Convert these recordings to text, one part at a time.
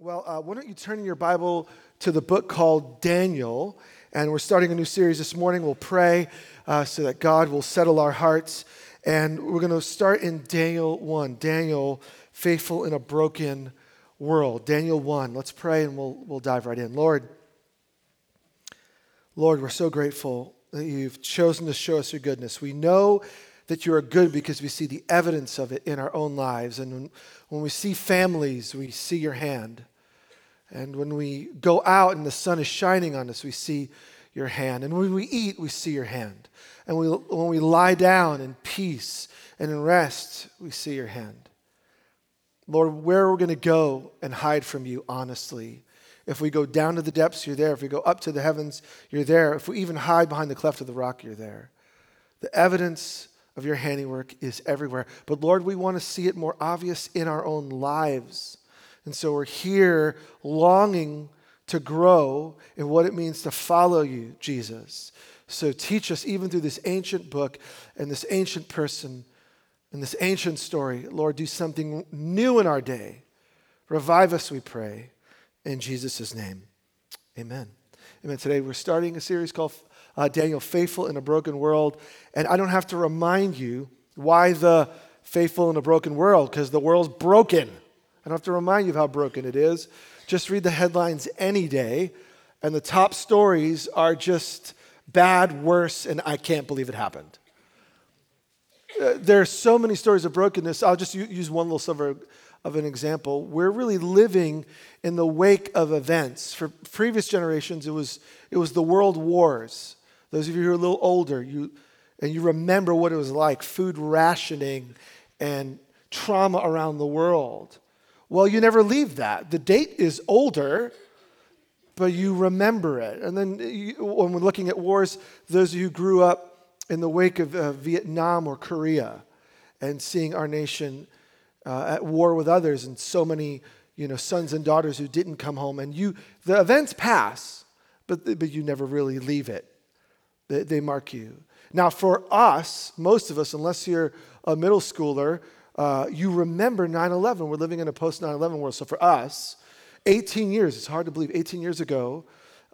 Well, uh, why don't you turn in your Bible to the book called Daniel? And we're starting a new series this morning. We'll pray uh, so that God will settle our hearts. And we're going to start in Daniel 1. Daniel, faithful in a broken world. Daniel 1. Let's pray and we'll, we'll dive right in. Lord, Lord, we're so grateful that you've chosen to show us your goodness. We know that you are good because we see the evidence of it in our own lives. And when, we see families, we see your hand. And when we go out and the sun is shining on us, we see your hand. And when we eat, we see your hand. And we, when we lie down in peace and in rest, we see your hand. Lord, where are we're going to go and hide from you honestly. If we go down to the depths, you're there. If we go up to the heavens, you're there. If we even hide behind the cleft of the rock, you're there. The evidence of your handiwork is everywhere. But Lord, we want to see it more obvious in our own lives. And so we're here longing to grow in what it means to follow you, Jesus. So teach us, even through this ancient book and this ancient person and this ancient story, Lord, do something new in our day. Revive us, we pray, in Jesus' name. Amen. Amen. Today we're starting a series called uh, Daniel, faithful in a broken world. And I don't have to remind you why the faithful in a broken world, because the world's broken. I don't have to remind you of how broken it is. Just read the headlines any day, and the top stories are just bad, worse, and I can't believe it happened. Uh, there are so many stories of brokenness. I'll just use one little sliver of an example. We're really living in the wake of events. For previous generations, it was, it was the world wars. Those of you who are a little older, you, and you remember what it was like food rationing and trauma around the world. Well, you never leave that. The date is older, but you remember it. And then you, when we're looking at wars, those of you who grew up in the wake of uh, Vietnam or Korea and seeing our nation uh, at war with others and so many you know, sons and daughters who didn't come home. And you, the events pass, but, but you never really leave it. They, they mark you. Now, for us, most of us, unless you're a middle schooler, uh, you remember 9 11. We're living in a post 9 11 world. So for us, 18 years, it's hard to believe, 18 years ago,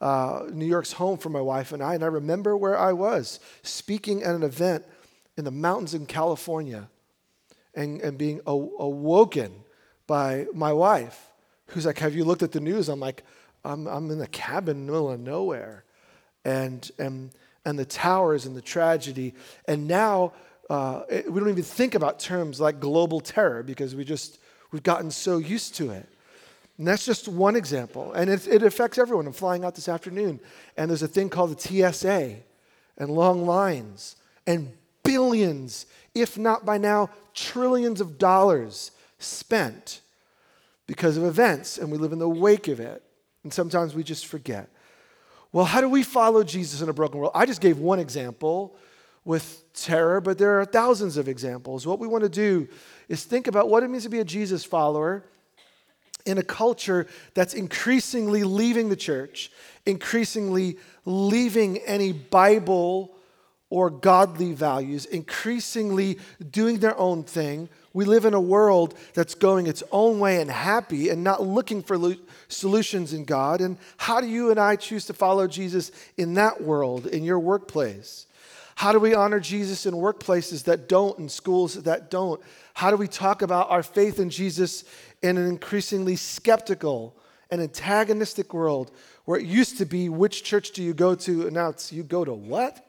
uh, New York's home for my wife and I. And I remember where I was speaking at an event in the mountains in California and, and being awoken by my wife, who's like, Have you looked at the news? I'm like, I'm, I'm in a cabin in the middle of nowhere. And, and and the towers and the tragedy. And now uh, we don't even think about terms like global terror because we just, we've gotten so used to it. And that's just one example. And it, it affects everyone. I'm flying out this afternoon, and there's a thing called the TSA and long lines and billions, if not by now, trillions of dollars spent because of events, and we live in the wake of it. And sometimes we just forget. Well, how do we follow Jesus in a broken world? I just gave one example with terror, but there are thousands of examples. What we want to do is think about what it means to be a Jesus follower in a culture that's increasingly leaving the church, increasingly leaving any Bible or godly values, increasingly doing their own thing, we live in a world that's going its own way and happy and not looking for lo- solutions in God. And how do you and I choose to follow Jesus in that world, in your workplace? How do we honor Jesus in workplaces that don't, in schools that don't? How do we talk about our faith in Jesus in an increasingly skeptical and antagonistic world where it used to be, which church do you go to? And now it's, you go to what?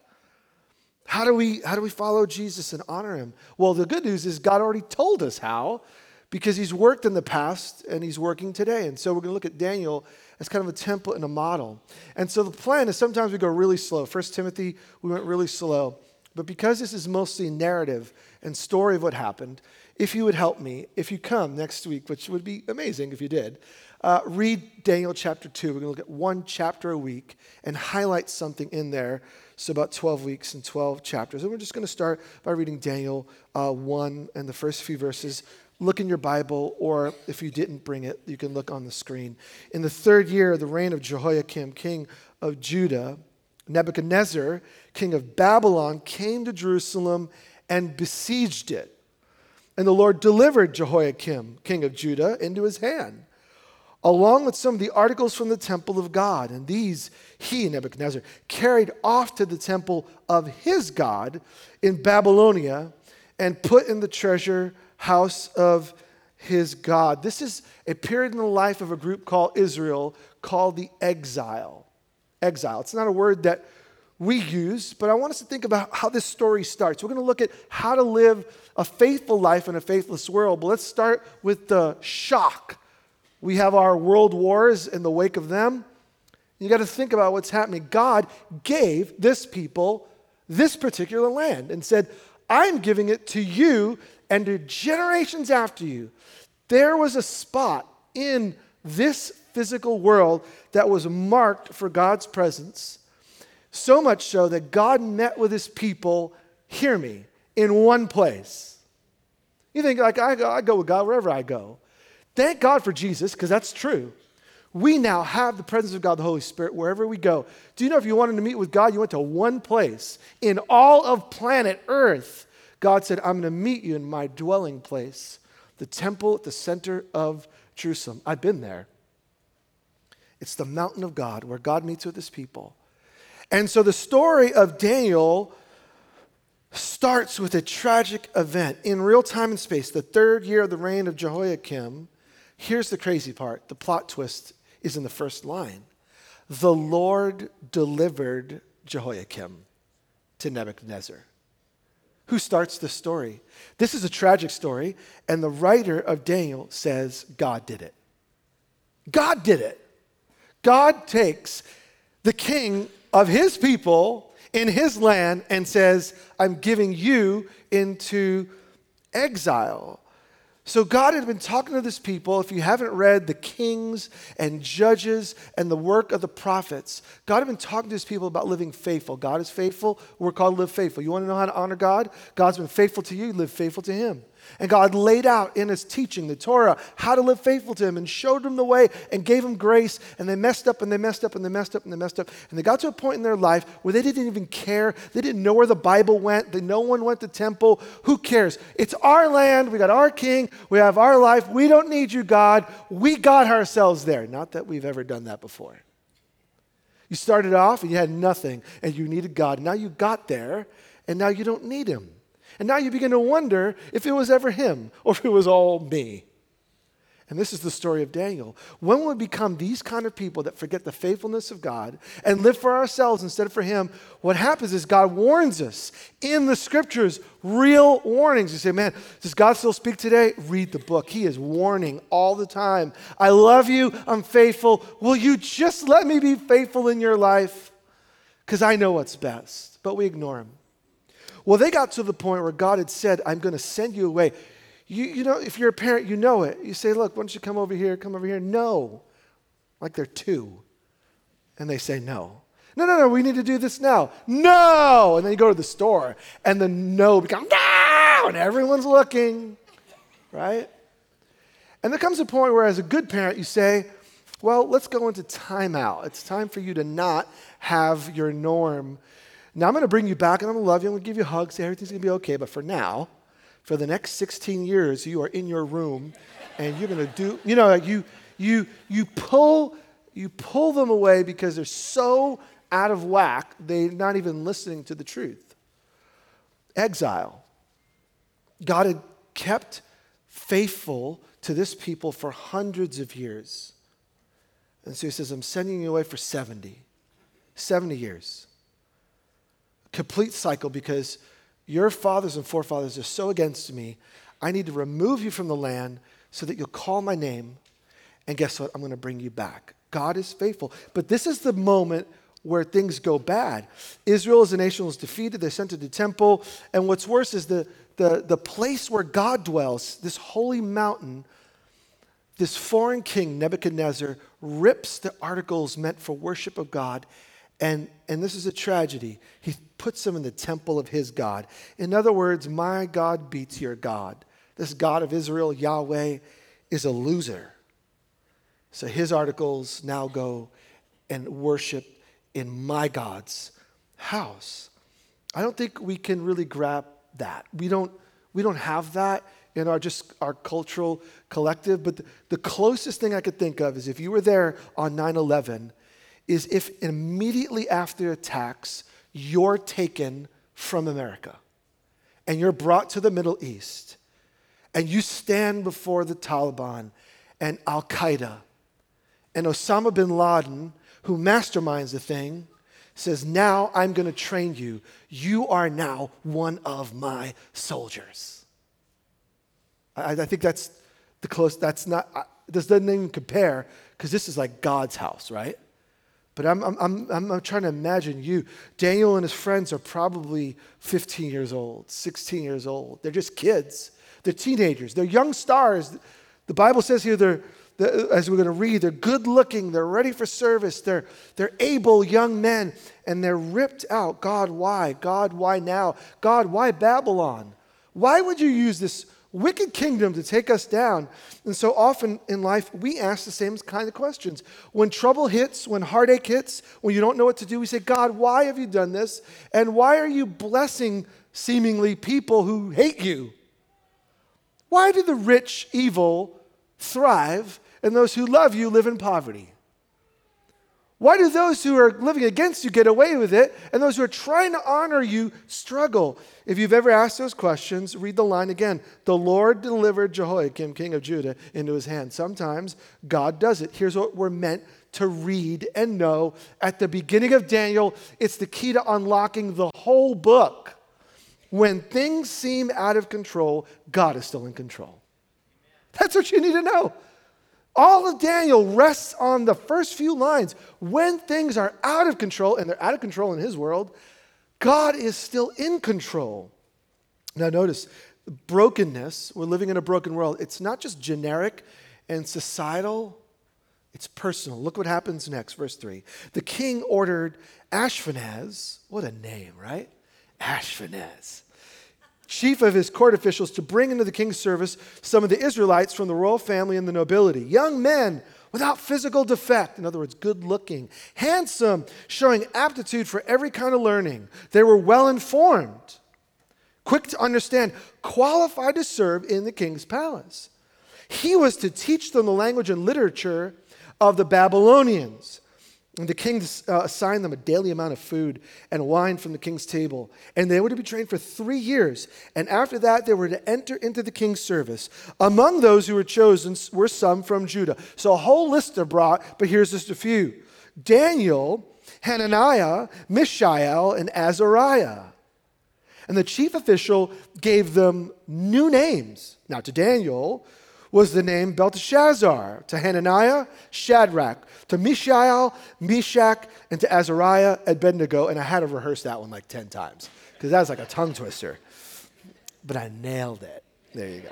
How do we how do we follow Jesus and honor him? Well, the good news is God already told us how because he's worked in the past and he's working today. And so we're going to look at Daniel as kind of a template and a model. And so the plan is sometimes we go really slow. First Timothy, we went really slow. But because this is mostly narrative and story of what happened, if you would help me, if you come next week, which would be amazing if you did, uh, read Daniel chapter 2. We're going to look at one chapter a week and highlight something in there so, about 12 weeks and 12 chapters. And we're just going to start by reading Daniel uh, 1 and the first few verses. Look in your Bible, or if you didn't bring it, you can look on the screen. In the third year of the reign of Jehoiakim, king of Judah, Nebuchadnezzar, king of Babylon, came to Jerusalem and besieged it. And the Lord delivered Jehoiakim, king of Judah, into his hand along with some of the articles from the temple of God. And these he, Nebuchadnezzar, carried off to the temple of his God in Babylonia and put in the treasure house of his God. This is a period in the life of a group called Israel called the exile. Exile. It's not a word that we use, but I want us to think about how this story starts. We're going to look at how to live a faithful life in a faithless world, but let's start with the shock. We have our world wars in the wake of them. You got to think about what's happening. God gave this people this particular land and said, I'm giving it to you and to generations after you. There was a spot in this physical world that was marked for God's presence, so much so that God met with his people, hear me, in one place. You think, like, I go, I go with God wherever I go. Thank God for Jesus, because that's true. We now have the presence of God, the Holy Spirit, wherever we go. Do you know if you wanted to meet with God, you went to one place in all of planet Earth? God said, I'm going to meet you in my dwelling place, the temple at the center of Jerusalem. I've been there. It's the mountain of God where God meets with his people. And so the story of Daniel starts with a tragic event in real time and space, the third year of the reign of Jehoiakim. Here's the crazy part the plot twist is in the first line. The Lord delivered Jehoiakim to Nebuchadnezzar. Who starts the story? This is a tragic story, and the writer of Daniel says God did it. God did it. God takes the king of his people in his land and says, I'm giving you into exile. So God had been talking to this people. If you haven't read the kings and judges and the work of the prophets, God had been talking to his people about living faithful. God is faithful. We're called to live faithful. You want to know how to honor God? God's been faithful to you. Live faithful to him. And God laid out in his teaching, the Torah, how to live faithful to him and showed them the way and gave them grace. And they messed up and they messed up and they messed up and they messed up. And they got to a point in their life where they didn't even care. They didn't know where the Bible went. They, no one went to temple. Who cares? It's our land. We got our king. We have our life. We don't need you, God. We got ourselves there. Not that we've ever done that before. You started off and you had nothing and you needed God. Now you got there and now you don't need him. And now you begin to wonder if it was ever him or if it was all me. And this is the story of Daniel. When we become these kind of people that forget the faithfulness of God and live for ourselves instead of for Him, what happens is God warns us in the scriptures, real warnings. You say, man, does God still speak today? Read the book. He is warning all the time. I love you. I'm faithful. Will you just let me be faithful in your life? Because I know what's best. But we ignore Him. Well, they got to the point where God had said, I'm going to send you away. You, you know, if you're a parent, you know it. You say, Look, why don't you come over here? Come over here. No. Like they're two. And they say, No. No, no, no, we need to do this now. No. And then you go to the store, and the no becomes no, and everyone's looking, right? And there comes a point where, as a good parent, you say, Well, let's go into timeout. It's time for you to not have your norm now I'm going to bring you back and I'm going to love you. I'm going to give you hugs. Say everything's going to be okay. But for now, for the next 16 years, you are in your room and you're going to do, you know, you, you, you, pull, you pull them away because they're so out of whack, they're not even listening to the truth. Exile. God had kept faithful to this people for hundreds of years. And so he says, I'm sending you away for 70. 70 years complete cycle because your fathers and forefathers are so against me. I need to remove you from the land so that you'll call my name. And guess what? I'm going to bring you back. God is faithful. But this is the moment where things go bad. Israel as a nation was defeated. They sent to the temple. And what's worse is the, the, the place where God dwells, this holy mountain, this foreign king, Nebuchadnezzar, rips the articles meant for worship of God and, and this is a tragedy. He puts them in the temple of his God. In other words, my God beats your God. This God of Israel, Yahweh, is a loser. So his articles now go and worship in my God's house. I don't think we can really grab that. We don't, we don't have that in our just our cultural collective, but the, the closest thing I could think of is if you were there on 9/11, is if immediately after attacks you're taken from America and you're brought to the Middle East and you stand before the Taliban and Al Qaeda and Osama bin Laden, who masterminds the thing, says, Now I'm going to train you. You are now one of my soldiers. I, I think that's the close, that's not, this doesn't even compare because this is like God's house, right? But I'm, I'm, I'm, I'm trying to imagine you. Daniel and his friends are probably 15 years old, 16 years old. They're just kids. They're teenagers. They're young stars. The Bible says here they're, as we're going to read, they're good looking, they're ready for service, they're, they're able young men, and they're ripped out. God, why? God, why now? God, why Babylon? Why would you use this wicked kingdom to take us down? And so often in life, we ask the same kind of questions. When trouble hits, when heartache hits, when you don't know what to do, we say, God, why have you done this? And why are you blessing seemingly people who hate you? Why do the rich evil thrive and those who love you live in poverty? Why do those who are living against you get away with it and those who are trying to honor you struggle? If you've ever asked those questions, read the line again. The Lord delivered Jehoiakim, king of Judah, into his hand. Sometimes God does it. Here's what we're meant to read and know at the beginning of Daniel. It's the key to unlocking the whole book. When things seem out of control, God is still in control. That's what you need to know. All of Daniel rests on the first few lines. When things are out of control, and they're out of control in his world, God is still in control. Now, notice brokenness, we're living in a broken world. It's not just generic and societal, it's personal. Look what happens next, verse 3. The king ordered Ashpenaz, what a name, right? Ashpenaz chief of his court officials to bring into the king's service some of the Israelites from the royal family and the nobility, young men without physical defect, in other words, good looking, handsome, showing aptitude for every kind of learning. They were well informed, quick to understand, qualified to serve in the king's palace. He was to teach them the language and literature of the Babylonians and the king uh, assigned them a daily amount of food and wine from the king's table. And they were to be trained for three years. And after that, they were to enter into the king's service. Among those who were chosen were some from Judah. So a whole list are brought, but here's just a few Daniel, Hananiah, Mishael, and Azariah. And the chief official gave them new names. Now, to Daniel, was the name Belteshazzar, to Hananiah, Shadrach, to Mishael, Meshach, and to Azariah, Abednego. And I had to rehearse that one like 10 times because that was like a tongue twister. But I nailed it. There you go.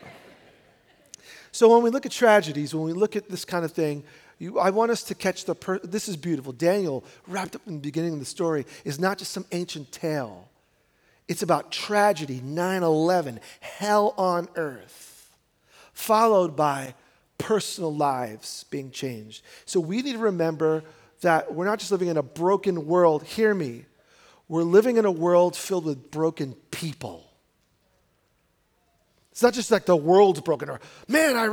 So when we look at tragedies, when we look at this kind of thing, you, I want us to catch the. Per- this is beautiful. Daniel, wrapped up in the beginning of the story, is not just some ancient tale. It's about tragedy, 9 11, hell on earth followed by personal lives being changed. So we need to remember that we're not just living in a broken world. Hear me. We're living in a world filled with broken people. It's not just like the world's broken or, man, I,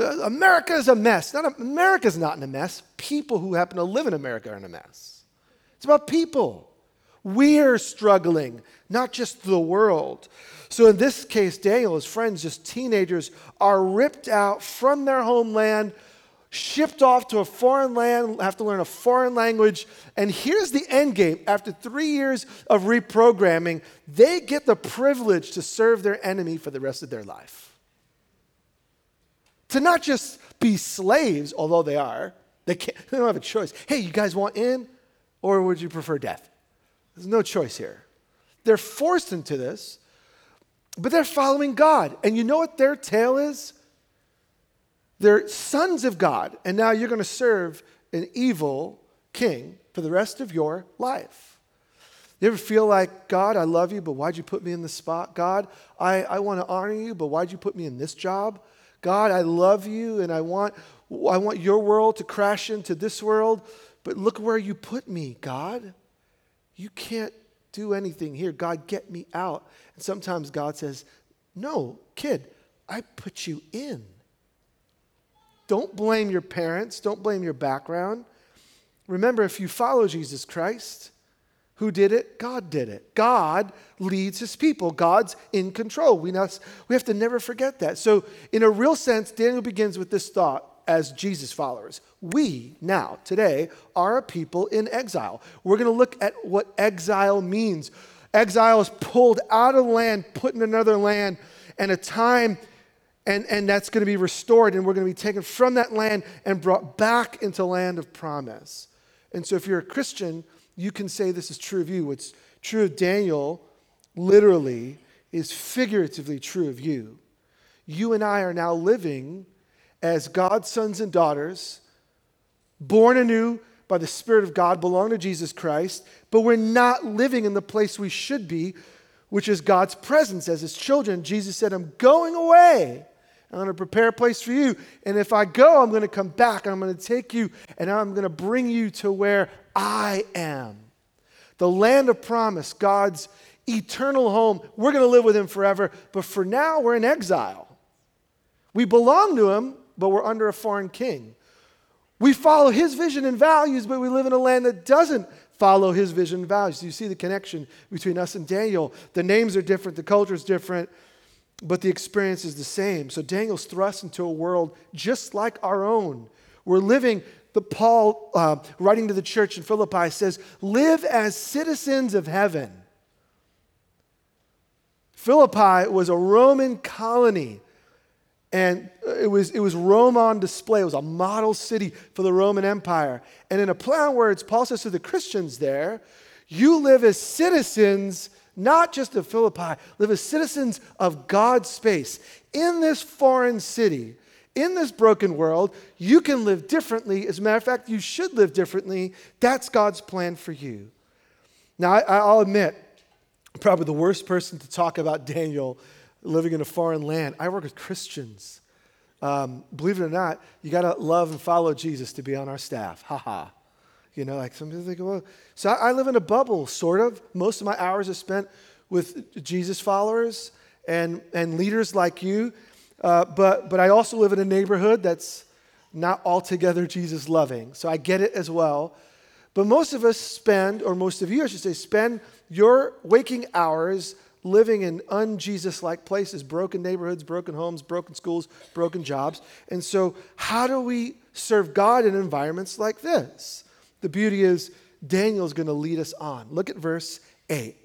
uh, America is a mess. Not a, America's not in a mess. People who happen to live in America are in a mess. It's about people. We're struggling, not just the world. So in this case, Daniel, his friends, just teenagers, are ripped out from their homeland, shipped off to a foreign land, have to learn a foreign language. And here's the end game. After three years of reprogramming, they get the privilege to serve their enemy for the rest of their life. To not just be slaves, although they are, they, can't, they don't have a choice. Hey, you guys want in, or would you prefer death? There's no choice here. They're forced into this but they're following God. And you know what their tale is? They're sons of God. And now you're going to serve an evil king for the rest of your life. You ever feel like, God, I love you, but why'd you put me in this spot? God, I, I want to honor you, but why'd you put me in this job? God, I love you and I want, I want your world to crash into this world, but look where you put me, God. You can't do anything here. God, get me out. And sometimes God says, No, kid, I put you in. Don't blame your parents, don't blame your background. Remember, if you follow Jesus Christ, who did it? God did it. God leads his people. God's in control. We, not, we have to never forget that. So, in a real sense, Daniel begins with this thought as Jesus followers. We now, today, are a people in exile. We're going to look at what exile means. Exile is pulled out of land, put in another land, and a time and, and that's going to be restored, and we're going to be taken from that land and brought back into land of promise. And so, if you're a Christian, you can say this is true of you. What's true of Daniel, literally, is figuratively true of you. You and I are now living as God's sons and daughters, born anew by the Spirit of God, belong to Jesus Christ, but we're not living in the place we should be, which is God's presence as His children. Jesus said, I'm going away. I'm going to prepare a place for you. And if I go, I'm going to come back. And I'm going to take you and I'm going to bring you to where I am. The land of promise, God's eternal home. We're going to live with Him forever. But for now, we're in exile. We belong to Him, but we're under a foreign king. We follow His vision and values, but we live in a land that doesn't follow His vision and values. You see the connection between us and Daniel. The names are different, the culture is different but the experience is the same. So Daniel's thrust into a world just like our own. We're living, the Paul uh, writing to the church in Philippi says, live as citizens of heaven. Philippi was a Roman colony. And it was, it was Rome on display. It was a model city for the Roman Empire. And in a play on words, Paul says to the Christians there, you live as citizens not just of Philippi, live as citizens of God's space. In this foreign city, in this broken world, you can live differently. As a matter of fact, you should live differently. That's God's plan for you. Now, I, will admit, I'm probably the worst person to talk about Daniel living in a foreign land. I work with Christians. Um, believe it or not, you got to love and follow Jesus to be on our staff. Ha ha. You know, like some people think, well, so I, I live in a bubble, sort of. Most of my hours are spent with Jesus followers and, and leaders like you. Uh, but, but I also live in a neighborhood that's not altogether Jesus loving. So I get it as well. But most of us spend, or most of you, I should say, spend your waking hours living in un Jesus like places, broken neighborhoods, broken homes, broken schools, broken jobs. And so, how do we serve God in environments like this? The beauty is, Daniel is going to lead us on. Look at verse 8.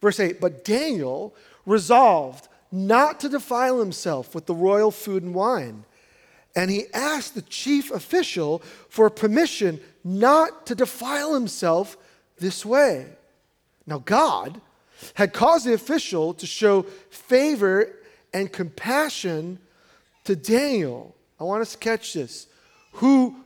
Verse 8 But Daniel resolved not to defile himself with the royal food and wine. And he asked the chief official for permission not to defile himself this way. Now, God had caused the official to show favor and compassion to Daniel. I want us to catch this. Who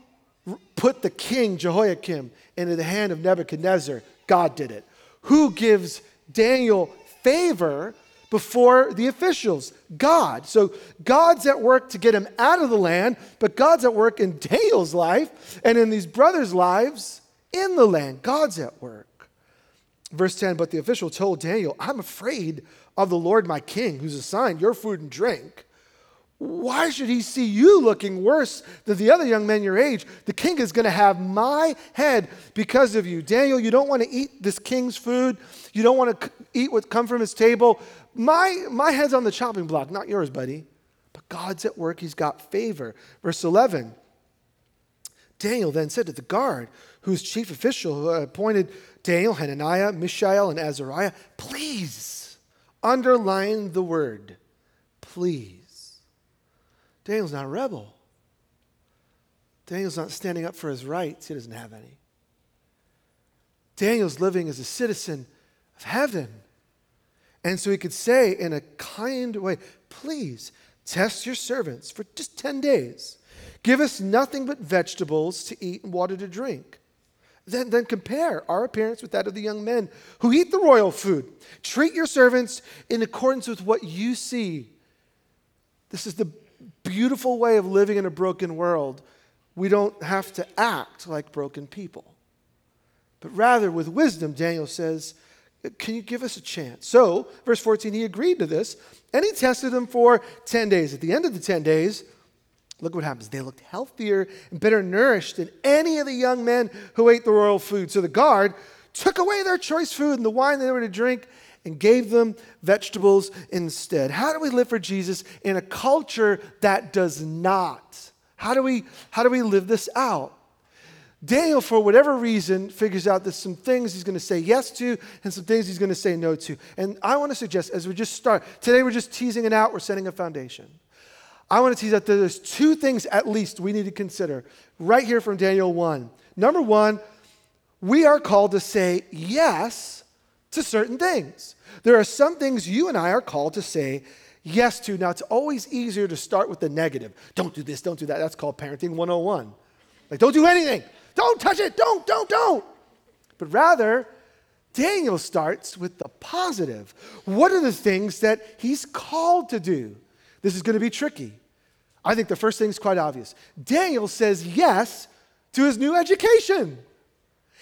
put the king Jehoiakim into the hand of Nebuchadnezzar. God did it. Who gives Daniel favor before the officials? God. So God's at work to get him out of the land, but God's at work in Daniel's life and in these brothers' lives in the land. God's at work. Verse 10 But the official told Daniel, I'm afraid of the Lord my king, who's assigned your food and drink. Why should he see you looking worse than the other young men your age? The king is going to have my head because of you. Daniel, you don't want to eat this king's food. You don't want to eat what come from his table. My, my head's on the chopping block, not yours, buddy. But God's at work. He's got favor. Verse 11 Daniel then said to the guard, whose chief official appointed Daniel, Hananiah, Mishael, and Azariah, please underline the word, please. Daniel's not a rebel. Daniel's not standing up for his rights. He doesn't have any. Daniel's living as a citizen of heaven. And so he could say in a kind way, please test your servants for just 10 days. Give us nothing but vegetables to eat and water to drink. Then, then compare our appearance with that of the young men who eat the royal food. Treat your servants in accordance with what you see. This is the beautiful way of living in a broken world, we don't have to act like broken people. But rather, with wisdom, Daniel says, Can you give us a chance? So, verse 14, he agreed to this and he tested them for 10 days. At the end of the 10 days, look what happens. They looked healthier and better nourished than any of the young men who ate the royal food. So the guard took away their choice food and the wine they were to drink and gave them vegetables instead. How do we live for Jesus in a culture that does not? How do we, how do we live this out? Daniel, for whatever reason, figures out there's some things he's going to say yes to and some things he's going to say no to. And I want to suggest, as we just start, today we're just teasing it out, we're setting a foundation. I want to tease out that there's two things at least we need to consider right here from Daniel 1. Number one, we are called to say yes to certain things. There are some things you and I are called to say yes to. Now, it's always easier to start with the negative. Don't do this, don't do that. That's called parenting 101. Like, don't do anything. Don't touch it. Don't, don't, don't. But rather, Daniel starts with the positive. What are the things that he's called to do? This is going to be tricky. I think the first thing is quite obvious. Daniel says yes to his new education.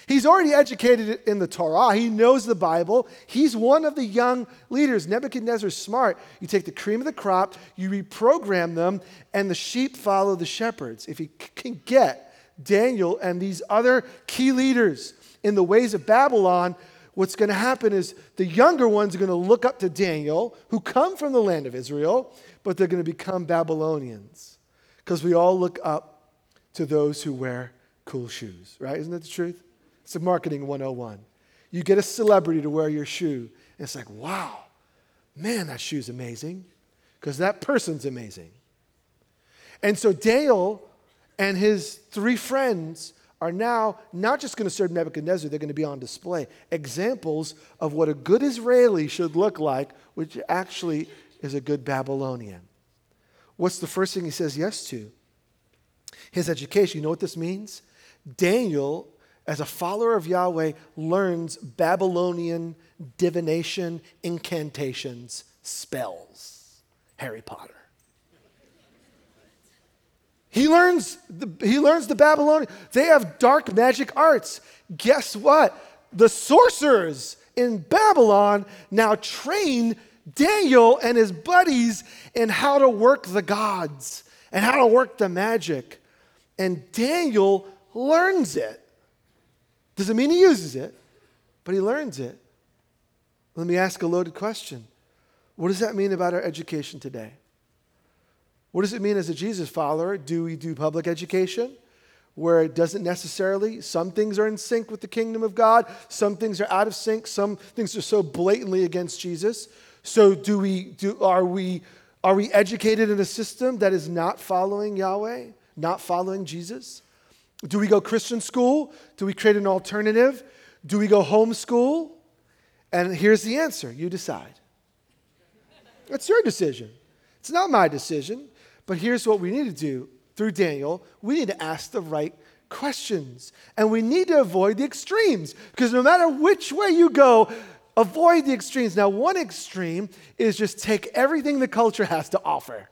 He's already educated in the Torah. He knows the Bible. He's one of the young leaders. Nebuchadnezzar's smart. You take the cream of the crop, you reprogram them, and the sheep follow the shepherds. If he can get Daniel and these other key leaders in the ways of Babylon, what's going to happen is the younger ones are going to look up to Daniel, who come from the land of Israel, but they're going to become Babylonians. Because we all look up to those who wear cool shoes, right? Isn't that the truth? It's a marketing 101. You get a celebrity to wear your shoe, and it's like, wow, man, that shoe's amazing. Because that person's amazing. And so Dale and his three friends are now not just going to serve Nebuchadnezzar, they're going to be on display. Examples of what a good Israeli should look like, which actually is a good Babylonian. What's the first thing he says yes to? His education. You know what this means? Daniel, as a follower of Yahweh, learns Babylonian divination, incantations, spells. Harry Potter. He learns the, he learns the Babylonian. They have dark magic arts. Guess what? The sorcerers in Babylon now train Daniel and his buddies in how to work the gods and how to work the magic. And Daniel learns it. Doesn't mean he uses it, but he learns it. Let me ask a loaded question. What does that mean about our education today? What does it mean as a Jesus follower? Do we do public education? Where it doesn't necessarily, some things are in sync with the kingdom of God, some things are out of sync, some things are so blatantly against Jesus. So do we do are we are we educated in a system that is not following Yahweh, not following Jesus? Do we go Christian school? Do we create an alternative? Do we go homeschool? And here's the answer you decide. It's your decision. It's not my decision. But here's what we need to do through Daniel we need to ask the right questions. And we need to avoid the extremes because no matter which way you go, avoid the extremes. Now, one extreme is just take everything the culture has to offer.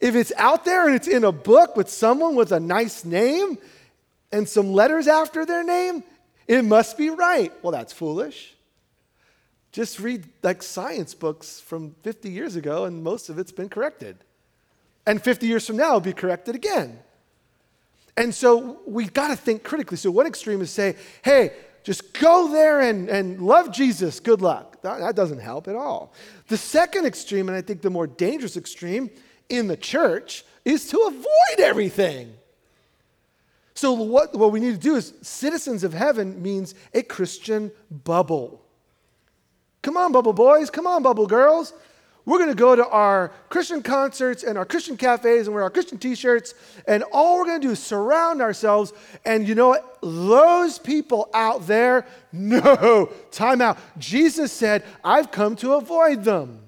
If it's out there and it's in a book with someone with a nice name and some letters after their name, it must be right. Well, that's foolish. Just read like science books from 50 years ago, and most of it's been corrected. And 50 years from now, it'll be corrected again. And so we've got to think critically. So, one extreme is say, hey, just go there and, and love Jesus. Good luck. That, that doesn't help at all. The second extreme, and I think the more dangerous extreme in the church, is to avoid everything. So, what, what we need to do is citizens of heaven means a Christian bubble. Come on, bubble boys. Come on, bubble girls. We're going to go to our Christian concerts and our Christian cafes and wear our Christian t shirts. And all we're going to do is surround ourselves. And you know what? Those people out there, no, time out. Jesus said, I've come to avoid them.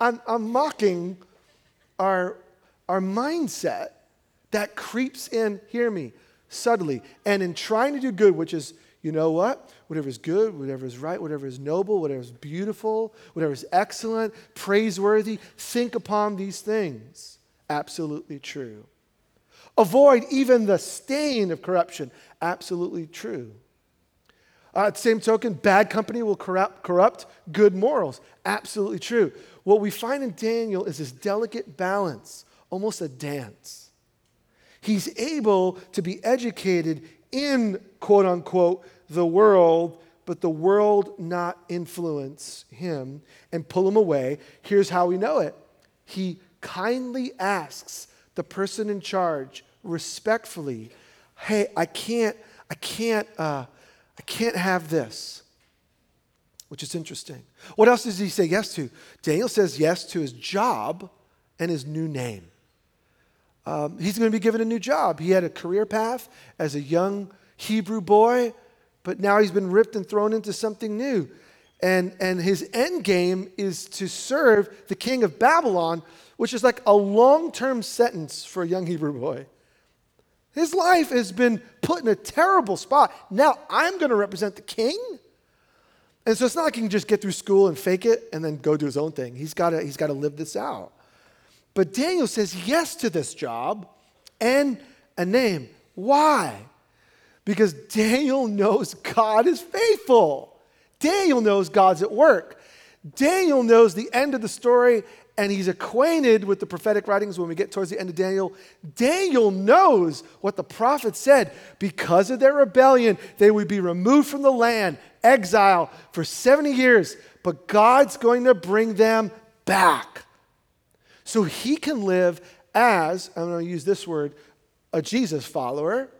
I'm, I'm mocking our, our mindset that creeps in, hear me, subtly. And in trying to do good, which is, you know what? Whatever is good, whatever is right, whatever is noble, whatever is beautiful, whatever is excellent, praiseworthy, think upon these things. Absolutely true. Avoid even the stain of corruption. Absolutely true. Uh, same token, bad company will corrupt, corrupt good morals. Absolutely true. What we find in Daniel is this delicate balance, almost a dance. He's able to be educated in, quote unquote, the world, but the world not influence him and pull him away. Here's how we know it he kindly asks the person in charge respectfully, hey, I can't, I can't, uh, I can't have this. Which is interesting. What else does he say yes to? Daniel says yes to his job and his new name. Um, he's going to be given a new job. He had a career path as a young Hebrew boy, but now he's been ripped and thrown into something new. And, and his end game is to serve the king of Babylon, which is like a long term sentence for a young Hebrew boy. His life has been put in a terrible spot. Now I'm going to represent the king. And so it's not like he can just get through school and fake it and then go do his own thing. He's got he's got to live this out. But Daniel says yes to this job and a name. Why? Because Daniel knows God is faithful. Daniel knows God's at work. Daniel knows the end of the story and he's acquainted with the prophetic writings when we get towards the end of Daniel. Daniel knows what the prophet said. Because of their rebellion, they would be removed from the land, exile for 70 years, but God's going to bring them back. So he can live as, I'm going to use this word, a Jesus follower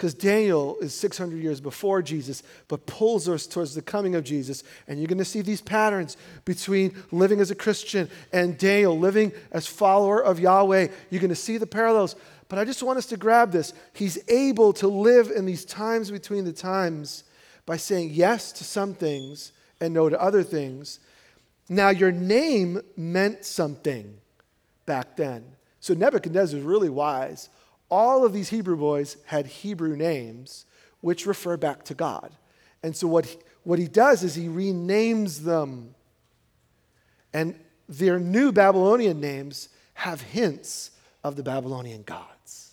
because Daniel is 600 years before Jesus, but pulls us towards the coming of Jesus. And you're going to see these patterns between living as a Christian and Daniel living as follower of Yahweh. You're going to see the parallels. But I just want us to grab this. He's able to live in these times between the times by saying yes to some things and no to other things. Now, your name meant something back then. So Nebuchadnezzar is really wise all of these Hebrew boys had Hebrew names which refer back to God. And so what he, what he does is he renames them. And their new Babylonian names have hints of the Babylonian gods.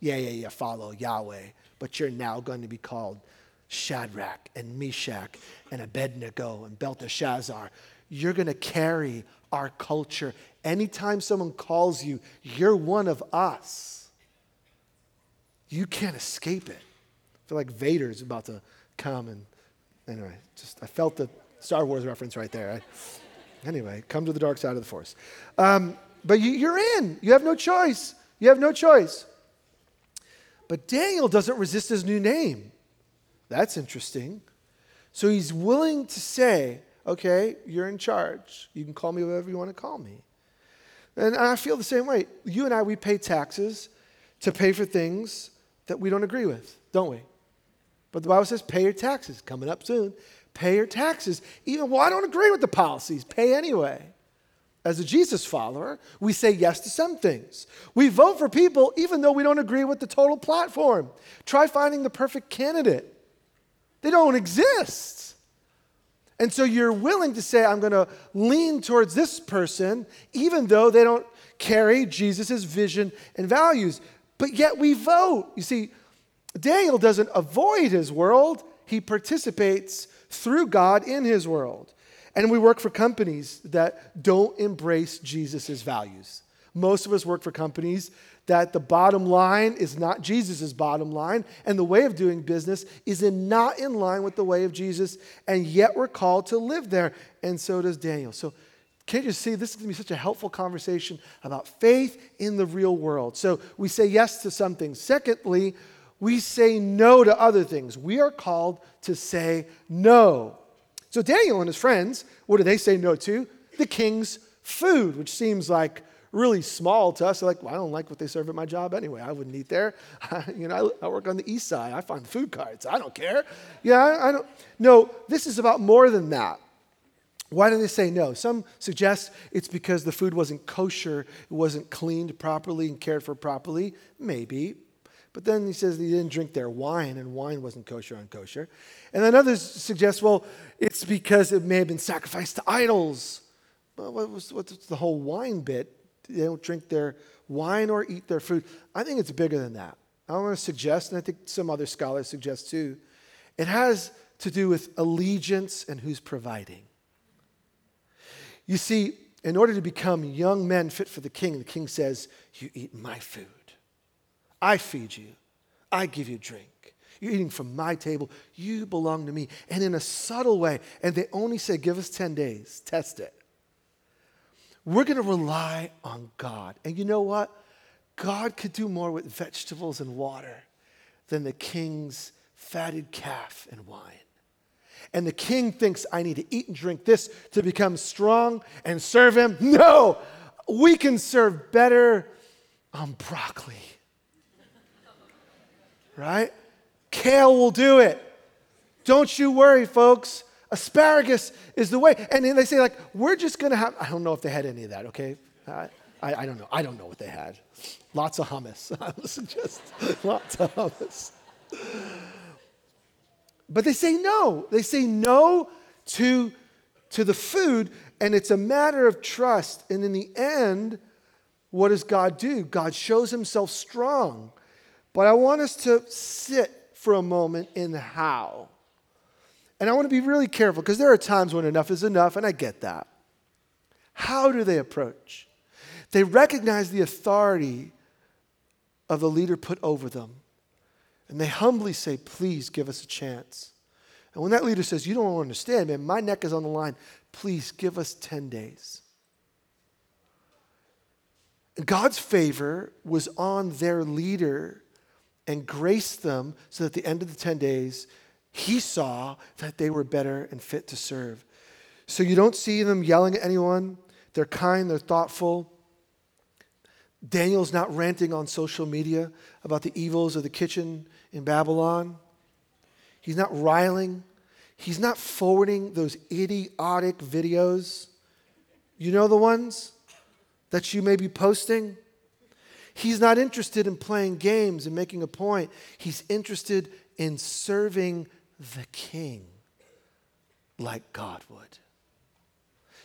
Yeah, yeah, yeah, follow Yahweh, but you're now going to be called Shadrach and Meshach and Abednego and Belteshazzar. You're going to carry our culture. Anytime someone calls you, you're one of us. You can't escape it. I feel like Vader's about to come and anyway, just I felt the Star Wars reference right there. I, anyway, come to the dark side of the force. Um, but you, you're in. You have no choice. You have no choice. But Daniel doesn't resist his new name. That's interesting. So he's willing to say, okay, you're in charge. You can call me whatever you want to call me. And I feel the same way. You and I, we pay taxes to pay for things that we don't agree with, don't we? But the Bible says, pay your taxes. Coming up soon. Pay your taxes. Even, well, I don't agree with the policies. Pay anyway. As a Jesus follower, we say yes to some things. We vote for people even though we don't agree with the total platform. Try finding the perfect candidate, they don't exist. And so you're willing to say, I'm going to lean towards this person, even though they don't carry Jesus' vision and values but yet we vote. You see, Daniel doesn't avoid his world, he participates through God in his world. And we work for companies that don't embrace Jesus' values. Most of us work for companies that the bottom line is not Jesus' bottom line, and the way of doing business is in not in line with the way of Jesus, and yet we're called to live there. And so does Daniel. So can't you see this is going to be such a helpful conversation about faith in the real world? So we say yes to some things. Secondly, we say no to other things. We are called to say no. So Daniel and his friends, what do they say no to? The king's food, which seems like really small to us. They're like, well, I don't like what they serve at my job anyway. I wouldn't eat there. you know, I, I, work on the east side. I find food carts. I don't care. Yeah, I, I don't. No, this is about more than that. Why do they say no? Some suggest it's because the food wasn't kosher, it wasn't cleaned properly and cared for properly. Maybe. But then he says they didn't drink their wine, and wine wasn't kosher on kosher. And then others suggest, well, it's because it may have been sacrificed to idols. Well, what was, what's the whole wine bit? They don't drink their wine or eat their food. I think it's bigger than that. I want to suggest, and I think some other scholars suggest too, It has to do with allegiance and who's providing. You see, in order to become young men fit for the king, the king says, You eat my food. I feed you. I give you drink. You're eating from my table. You belong to me. And in a subtle way, and they only say, Give us 10 days, test it. We're going to rely on God. And you know what? God could do more with vegetables and water than the king's fatted calf and wine. And the king thinks, I need to eat and drink this to become strong and serve him. No, we can serve better on broccoli. Right? Kale will do it. Don't you worry, folks. Asparagus is the way. And then they say, like, we're just going to have, I don't know if they had any of that, okay? I, I, I don't know. I don't know what they had. Lots of hummus. I would suggest lots of hummus. But they say no. They say no to, to the food, and it's a matter of trust. And in the end, what does God do? God shows himself strong. But I want us to sit for a moment in how. And I want to be really careful because there are times when enough is enough, and I get that. How do they approach? They recognize the authority of the leader put over them. And they humbly say, Please give us a chance. And when that leader says, You don't understand, man, my neck is on the line, please give us 10 days. God's favor was on their leader and graced them so that at the end of the 10 days, he saw that they were better and fit to serve. So you don't see them yelling at anyone. They're kind, they're thoughtful. Daniel's not ranting on social media about the evils of the kitchen in Babylon. He's not riling. He's not forwarding those idiotic videos. You know the ones that you may be posting? He's not interested in playing games and making a point. He's interested in serving the king like God would.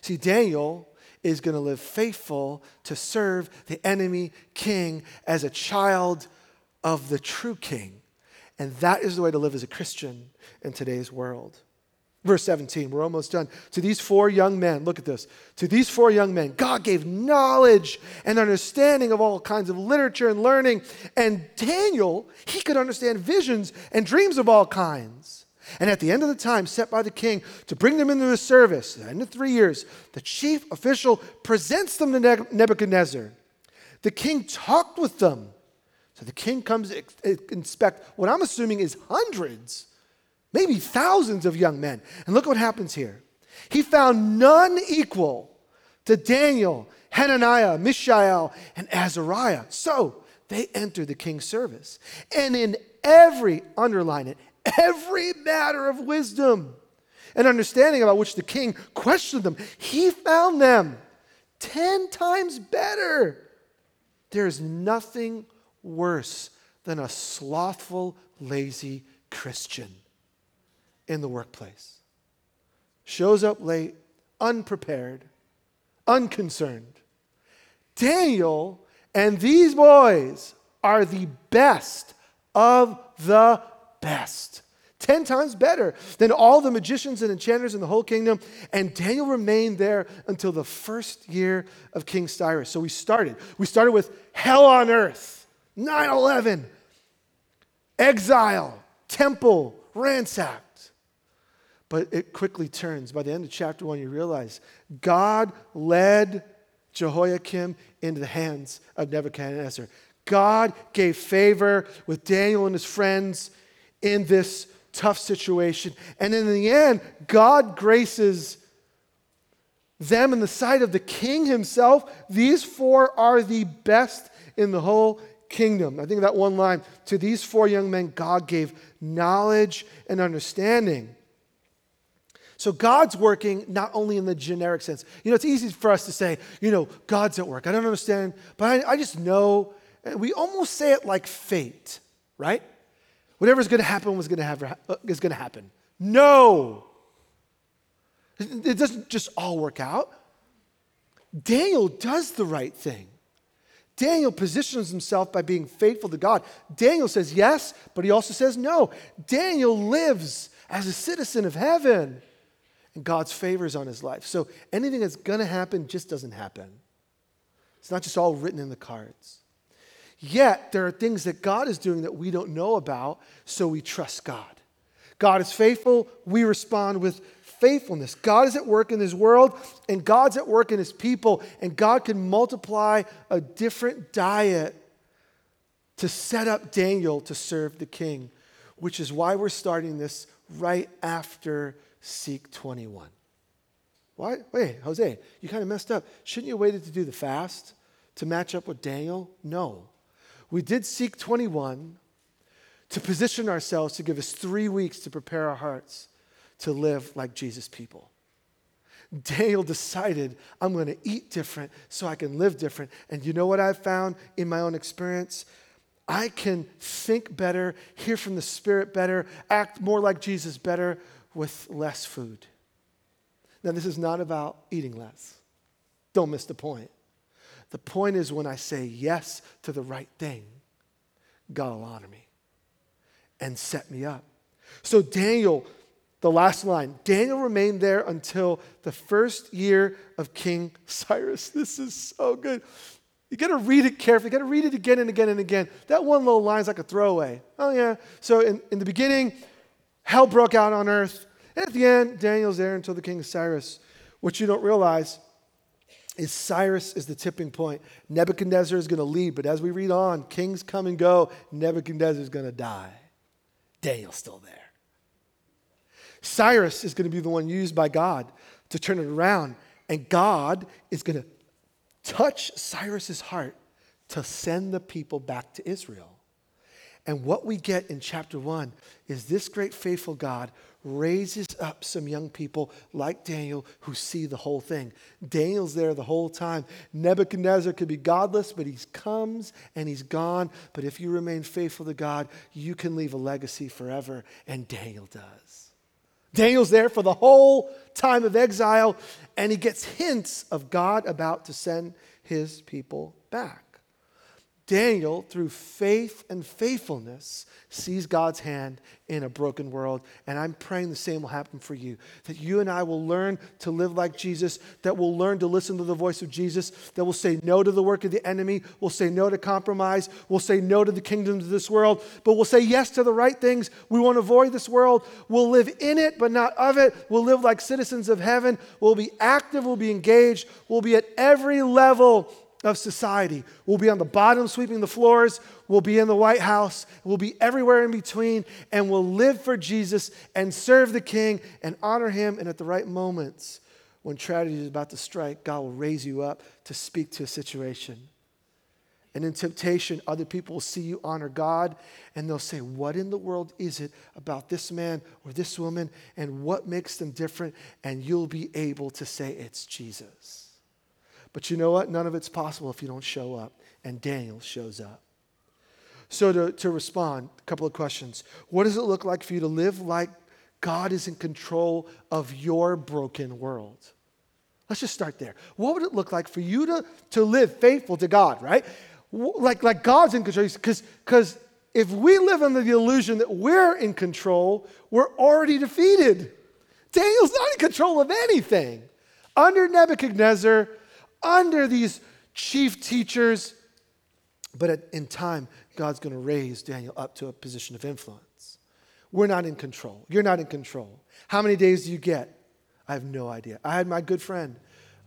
See, Daniel is going to live faithful to serve the enemy king as a child of the true king. And that is the way to live as a Christian in today's world. Verse 17, we're almost done. To these four young men, look at this. To these four young men, God gave knowledge and understanding of all kinds of literature and learning. And Daniel, he could understand visions and dreams of all kinds. And at the end of the time set by the king to bring them into the service, the end of three years, the chief official presents them to Nebuchadnezzar. The king talked with them. So the king comes inspect what I'm assuming is hundreds, maybe thousands of young men. And look what happens here. He found none equal to Daniel, Hananiah, Mishael, and Azariah. So they entered the king's service. And in every, underline it, every matter of wisdom and understanding about which the king questioned them, he found them 10 times better. There is nothing worse than a slothful, lazy Christian in the workplace. Shows up late, unprepared, unconcerned. Daniel and these boys are the best of the best. 10 times better than all the magicians and enchanters in the whole kingdom. And Daniel remained there until the first year of King Cyrus. So we started. We started with hell on earth, 9 11, exile, temple ransacked. But it quickly turns. By the end of chapter 1, you realize God led Jehoiakim into the hands of Nebuchadnezzar. God gave favor with Daniel and his friends in this tough situation. And in the end, God graces them in the sight of the king himself. These four are the best in the whole kingdom. I think that one line to these four young men, God gave knowledge and understanding. So God's working not only in the generic sense. You know, it's easy for us to say, you know, God's at work. I don't understand, but I, I just know. We almost say it like fate, right? Whatever's going to happen was going to have, uh, is going to happen. No. It doesn't just all work out. Daniel does the right thing. Daniel positions himself by being faithful to God. Daniel says yes, but he also says no. Daniel lives as a citizen of heaven. And God's favor is on his life. So anything that's going to happen just doesn't happen. It's not just all written in the cards. Yet, there are things that God is doing that we don't know about, so we trust God. God is faithful, we respond with faithfulness. God is at work in this world, and God's at work in His people, and God can multiply a different diet to set up Daniel to serve the king, which is why we're starting this right after Seek 21. Why? Wait, Jose, you kind of messed up. Shouldn't you have waited to do the fast to match up with Daniel? No. We did seek 21 to position ourselves to give us three weeks to prepare our hearts to live like Jesus people. Dale decided, I'm going to eat different so I can live different. And you know what I've found in my own experience? I can think better, hear from the Spirit better, act more like Jesus better with less food. Now, this is not about eating less. Don't miss the point. The point is when I say yes to the right thing, God will honor me and set me up. So, Daniel, the last line Daniel remained there until the first year of King Cyrus. This is so good. You got to read it carefully. You got to read it again and again and again. That one little line is like a throwaway. Oh, yeah. So, in, in the beginning, hell broke out on earth. And at the end, Daniel's there until the king Cyrus. What you don't realize is Cyrus is the tipping point. Nebuchadnezzar is going to lead, but as we read on, kings come and go. Nebuchadnezzar is going to die. Daniel's still there. Cyrus is going to be the one used by God to turn it around, and God is going to touch Cyrus's heart to send the people back to Israel. And what we get in chapter one is this great faithful God raises up some young people like Daniel who see the whole thing. Daniel's there the whole time. Nebuchadnezzar could be godless, but he comes and he's gone. But if you remain faithful to God, you can leave a legacy forever, and Daniel does. Daniel's there for the whole time of exile, and he gets hints of God about to send his people back. Daniel, through faith and faithfulness, sees God's hand in a broken world. And I'm praying the same will happen for you. That you and I will learn to live like Jesus, that we'll learn to listen to the voice of Jesus, that we'll say no to the work of the enemy, we'll say no to compromise, we'll say no to the kingdoms of this world, but we'll say yes to the right things. We won't avoid this world. We'll live in it, but not of it. We'll live like citizens of heaven. We'll be active, we'll be engaged, we'll be at every level of society. We'll be on the bottom sweeping the floors. We'll be in the White House. We'll be everywhere in between. And we'll live for Jesus and serve the King and honor Him. And at the right moments, when tragedy is about to strike, God will raise you up to speak to a situation. And in temptation, other people will see you honor God and they'll say, What in the world is it about this man or this woman and what makes them different? And you'll be able to say, It's Jesus. But you know what? None of it's possible if you don't show up. And Daniel shows up. So, to, to respond, a couple of questions. What does it look like for you to live like God is in control of your broken world? Let's just start there. What would it look like for you to, to live faithful to God, right? Like, like God's in control. Because if we live under the illusion that we're in control, we're already defeated. Daniel's not in control of anything. Under Nebuchadnezzar, under these chief teachers. But in time, God's going to raise Daniel up to a position of influence. We're not in control. You're not in control. How many days do you get? I have no idea. I had my good friend,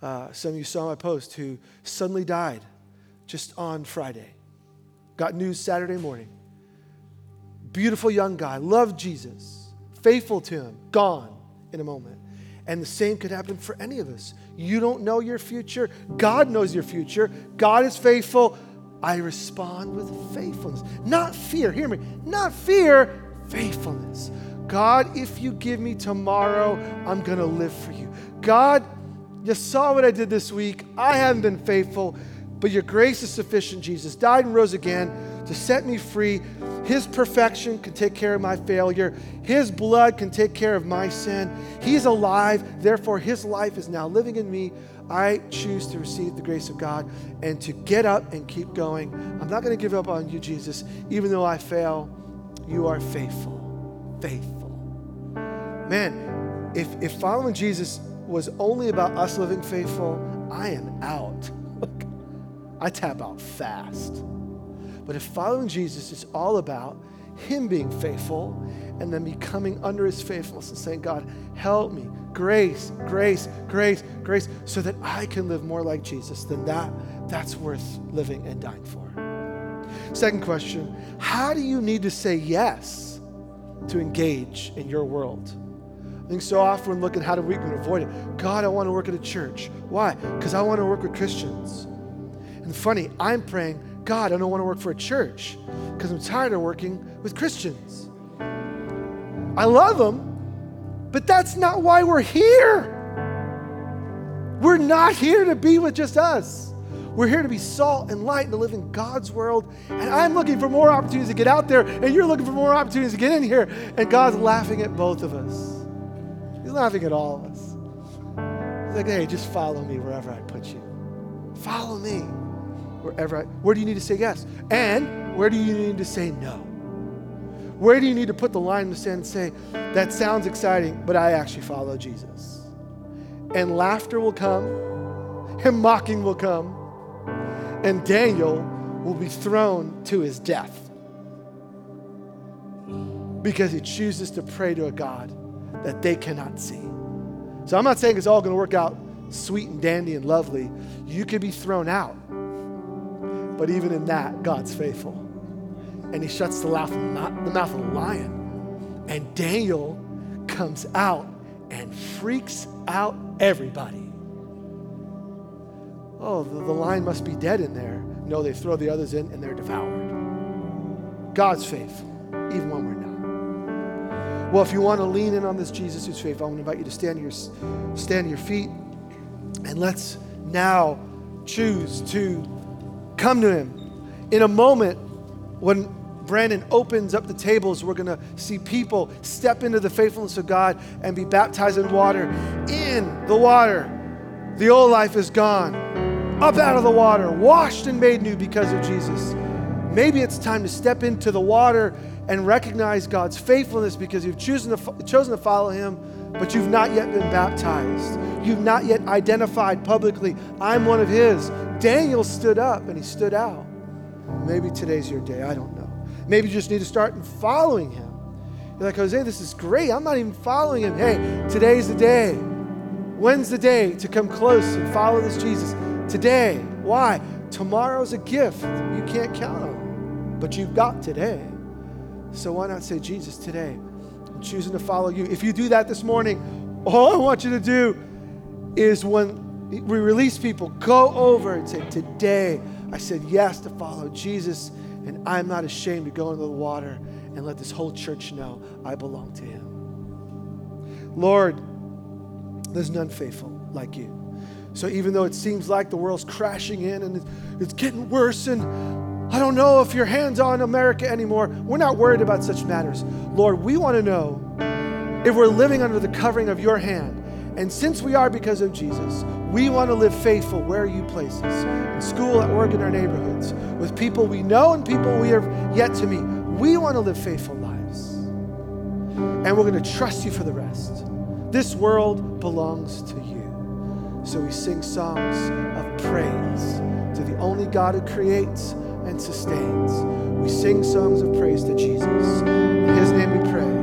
uh, some of you saw my post, who suddenly died just on Friday. Got news Saturday morning. Beautiful young guy, loved Jesus, faithful to him, gone in a moment. And the same could happen for any of us. You don't know your future. God knows your future. God is faithful. I respond with faithfulness, not fear. Hear me. Not fear, faithfulness. God, if you give me tomorrow, I'm going to live for you. God, you saw what I did this week. I haven't been faithful, but your grace is sufficient. Jesus died and rose again to set me free. His perfection can take care of my failure. His blood can take care of my sin. He's alive. Therefore, His life is now living in me. I choose to receive the grace of God and to get up and keep going. I'm not going to give up on you, Jesus. Even though I fail, you are faithful. Faithful. man, if, if following Jesus was only about us living faithful, I am out. I tap out fast. But if following Jesus is all about Him being faithful and then becoming under His faithfulness and saying, God, help me, grace, grace, grace, grace, so that I can live more like Jesus, then that, that's worth living and dying for. Second question How do you need to say yes to engage in your world? I think so often we're looking how do we can avoid it. God, I want to work at a church. Why? Because I want to work with Christians. And funny, I'm praying, God, I don't want to work for a church because I'm tired of working with Christians. I love them, but that's not why we're here. We're not here to be with just us. We're here to be salt and light and to live in God's world. And I'm looking for more opportunities to get out there, and you're looking for more opportunities to get in here. And God's laughing at both of us. He's laughing at all of us. He's like, hey, just follow me wherever I put you. Follow me wherever I, where do you need to say yes? And where do you need to say no? Where do you need to put the line in the sand and say, that sounds exciting, but I actually follow Jesus? And laughter will come, and mocking will come, and Daniel will be thrown to his death because he chooses to pray to a God that they cannot see. So I'm not saying it's all going to work out sweet and dandy and lovely. You could be thrown out. But even in that, God's faithful. And he shuts the mouth, the mouth of the lion. And Daniel comes out and freaks out everybody. Oh, the, the lion must be dead in there. No, they throw the others in and they're devoured. God's faithful, even when we're not. Well, if you want to lean in on this Jesus who's faithful, I want to invite you to stand to your, stand to your feet and let's now choose to come to Him. In a moment, when Brandon opens up the tables, we're going to see people step into the faithfulness of God and be baptized in water. In the water, the old life is gone. Up out of the water, washed and made new because of Jesus. Maybe it's time to step into the water and recognize God's faithfulness because you've chosen to, chosen to follow Him, but you've not yet been baptized. You've not yet identified publicly, I'm one of His. Daniel stood up and he stood out. Maybe today's your day. I don't know. Maybe you just need to start following him. You're like, Jose, this is great. I'm not even following him. Hey, today's the day. When's the day to come close and follow this Jesus? Today. Why? Tomorrow's a gift you can't count on, but you've got today. So why not say, Jesus, today, I'm choosing to follow you. If you do that this morning, all I want you to do is when we release people, go over and say, Today I said yes to follow Jesus, and I'm not ashamed to go into the water and let this whole church know I belong to Him. Lord, there's none faithful like you. So even though it seems like the world's crashing in and it's getting worse, and I don't know if your hand's on America anymore, we're not worried about such matters. Lord, we want to know if we're living under the covering of your hand. And since we are because of Jesus, we want to live faithful where you place us in school, at work, in our neighborhoods, with people we know and people we have yet to meet. We want to live faithful lives. And we're going to trust you for the rest. This world belongs to you. So we sing songs of praise to the only God who creates and sustains. We sing songs of praise to Jesus. In his name we pray.